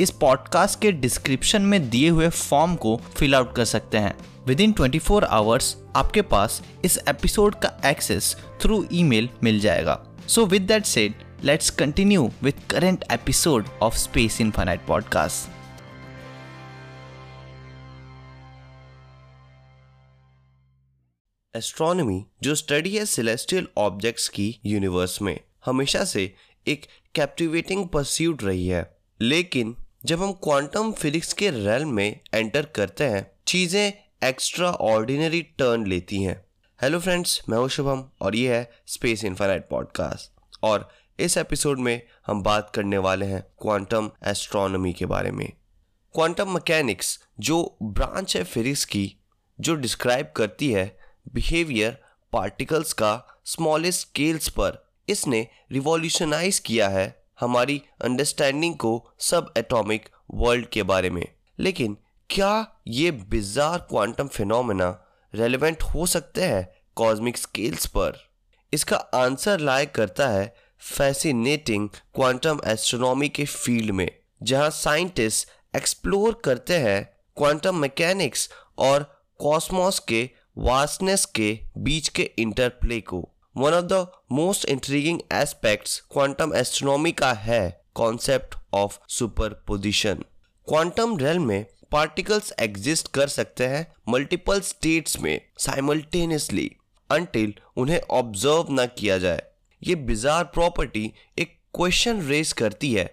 इस पॉडकास्ट के डिस्क्रिप्शन में दिए हुए फॉर्म को फिल आउट कर सकते हैं। Within twenty four hours आपके पास इस एपिसोड का एक्सेस थ्रू ईमेल मिल जाएगा। So with that said let's continue with current episode of space infinite podcast astronomy जो स्टडी है सेलेस्टियल ऑब्जेक्ट्स की यूनिवर्स में, हमेशा से एक कैप्टिवेटिंग परस्यूट रही है। लेकिन जब हम क्वांटम फिजिक्स के रेल में एंटर करते हैं, चीज़ें एक्स्ट्रा ऑर्डिनरी टर्न लेती हैं। हेलो फ्रेंड्स मैं हूँ शुभम और ये है स्पेस इन्फाइनाइट पॉडकास्ट और इस एपिसोड में हम बात करने वाले हैं क्वांटम एस्ट्रोनॉमी के बारे में। क्वांटम मैकेनिक्स जो ब्रांच है फिजिक्स की, जो डिस्क्राइब करती है बिहेवियर पार्टिकल्स का स्मॉलेस्ट स्केल्स पर। इसने रिवॉल्यूशनाइज किया है हमारी अंडरस्टैंडिंग को सब एटॉमिक वर्ल्ड के बारे में। लेकिन क्या ये बिजार क्वांटम फिनोमेना रेलेवेंट हो सकते हैं कॉस्मिक स्केल्स पर? इसका आंसर लाए करता है फैसिनेटिंग क्वांटम एस्ट्रोनॉमी के फ़ील्ड में, जहाँ साइंटिस्ट एक्सप्लोर करते हैं क्वांटम मैकेनिक्स और कॉस्मोस के वास्टनेस के बीच के इंटरप्ले को। One of the most intriguing aspects quantum astronomy का है concept of superposition quantum realm में पार्टिकल्स एग्जिस्ट कर सकते हैं मल्टीपल स्टेट्स में साइमल्टेनियसली अनटिल उन्हें ऑब्ज़र्व ना किया जाए। ये बिजार प्रॉपर्टी एक क्वेश्चन रेज करती है,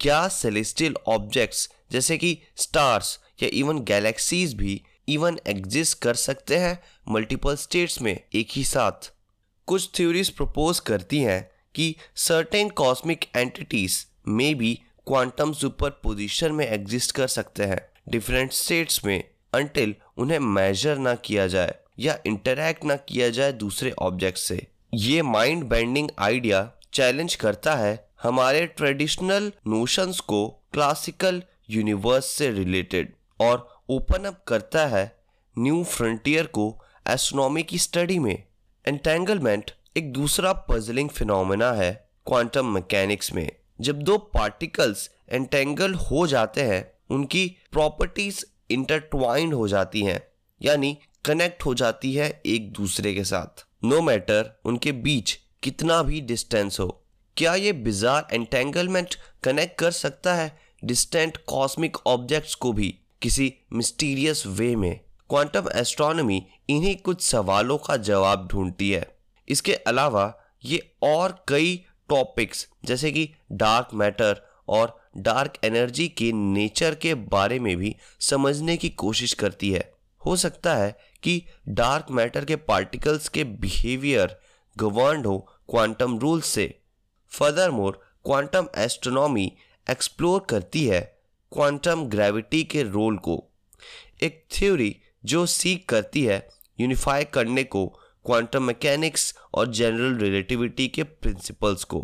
क्या सेलेस्टियल ऑब्जेक्ट्स जैसे कि स्टार्स या इवन गैलेक्सीज भी इवन एग्जिस्ट कर सकते हैं मल्टीपल स्टेट्स में एक ही साथ? कुछ थ्योरीज प्रपोज करती हैं कि सर्टेन कॉस्मिक एंटिटीज में भी क्वांटम सुपर पोजिशन में एग्जिस्ट कर सकते हैं। डिफरेंट स्टेट्स में अनटिल उन्हें मेजर ना किया जाए या इंटरैक्ट ना किया जाए दूसरे ऑब्जेक्ट से। ये माइंड बेंडिंग आइडिया चैलेंज करता है हमारे ट्रेडिशनल नोशंस को क्लासिकल यूनिवर्स से रिलेटेड और ओपन अप करता है न्यू फ्रंटियर को एस्ट्रोनॉमी की स्टडी में। एंटेंगलमेंट एक दूसरा पजलिंग फिनोमेना है क्वांटम मैकेनिक्स में। जब दो पार्टिकल्स एंटेंगल हो जाते हैं, उनकी प्रॉपर्टीज़ इंटरट्वाइंड हो जाती हैं, यानी कनेक्ट हो जाती है एक दूसरे के साथ। नो no मैटर उनके बीच कितना भी डिस्टेंस हो, क्या ये बिजार एंटेंगलमेंट कनेक्ट कर सकता है डिस्टेंट कॉस्मिक ऑब्जेक्ट्स को भी किसी मिस्टीरियस वे में? क्वांटम एस्ट्रोनॉमी इन्हीं कुछ सवालों का जवाब ढूंढती है। इसके अलावा ये और कई टॉपिक्स जैसे कि डार्क मैटर और डार्क एनर्जी के नेचर के बारे में भी समझने की कोशिश करती है। हो सकता है कि डार्क मैटर के पार्टिकल्स के बिहेवियर गवर्न हो क्वांटम रूल्स से। Furthermore quantum astronomy explore करती है क्वांटम ग्रेविटी के रोल को। एक थ्योरी जो सीख करती है यूनिफाई करने को क्वांटम मैकेनिक्स और जनरल रिलेटिविटी के प्रिंसिपल्स को।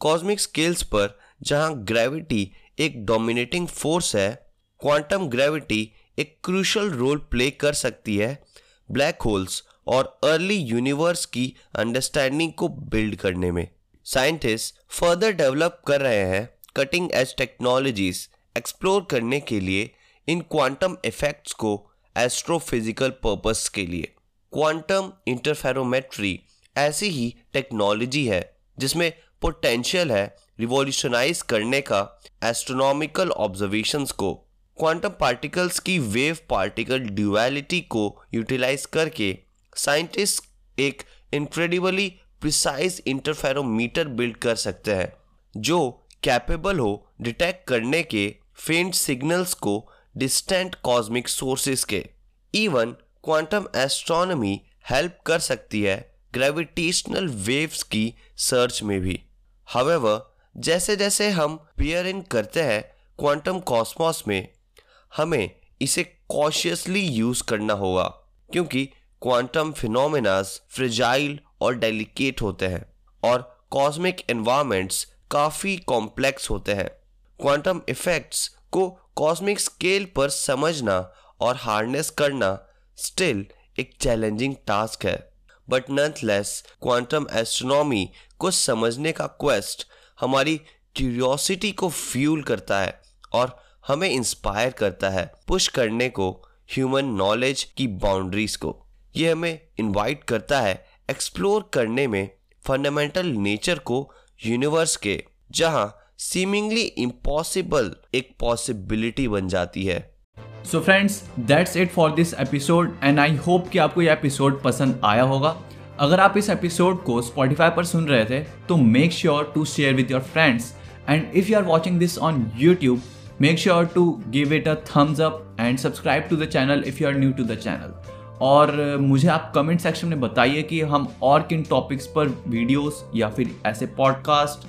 कॉस्मिक स्केल्स पर, जहाँ ग्रेविटी एक डोमिनेटिंग फोर्स है क्वांटम ग्रेविटी एक क्रूशल रोल प्ले कर सकती है ब्लैक होल्स और अर्ली यूनिवर्स की अंडरस्टैंडिंग को बिल्ड करने में। साइंटिस्ट फर्दर डेवलप कर रहे हैं कटिंग एज टेक्नोलॉजीज़ एक्सप्लोर करने के लिए इन क्वांटम इफेक्ट्स को एस्ट्रोफिजिकल पर्पस के लिए। क्वांटम इंटरफेरोमेट्री ऐसी ही टेक्नोलॉजी है, जिसमें पोटेंशियल है रिवॉल्यूशनाइज करने का एस्ट्रोनॉमिकल ऑब्जर्वेशंस को। क्वांटम पार्टिकल्स की वेव पार्टिकल ड्यूअलिटी को यूटिलाइज करके साइंटिस्ट एक इनक्रेडिबली प्रिसाइज इंटरफेरोमीटर बिल्ड कर सकते हैं, जो कैपेबल हो डिटेक्ट करने के फेंट सिग्नल्स को डिस्टेंट कॉस्मिक सोर्सेस के। इवन क्वांटम एस्ट्रोनॉमी हेल्प कर सकती है ग्रेविटेशनल वेव्स की सर्च में भी। हवेवर जैसे जैसे हम पियर इन करते हैं क्वांटम कॉस्मोस में, हमें इसे कॉशियसली यूज़ करना होगा, क्योंकि क्वांटम फिनोमिनास फ्रिजाइल और डेलिकेट होते हैं, और कॉस्मिक एनवायरमेंट्स काफ़ी कॉम्प्लेक्स होते हैं। क्वांटम इफेक्ट्स को कॉस्मिक स्केल पर समझना और हार्नेस करना स्टिल एक चैलेंजिंग टास्क है। बट नथलेस क्वांटम एस्ट्रोनॉमी को समझने का क्वेस्ट हमारी क्यूरियोसिटी को फ्यूल करता है और हमें इंस्पायर करता है पुश करने को ह्यूमन नॉलेज की बाउंड्रीज को। ये हमें इनवाइट करता है एक्सप्लोर करने में फंडामेंटल नेचर को यूनिवर्स के, जहाँ सीमिंगली इम्पॉसिबल एक पॉसिबिलिटी बन जाती है। So friends that's it for this episode and I hope कि आपको यह एपिसोड पसंद आया होगा। अगर आप इस एपिसोड को स्पॉटिफाई पर सुन रहे थे तो make sure to share with your friends and if you are watching this on YouTube make sure to give it a thumbs up and subscribe to the channel if you are new to the channel और मुझे आप comment section में बताइए कि हम और किन topics पर वीडियोस या फिर ऐसे पॉडकास्ट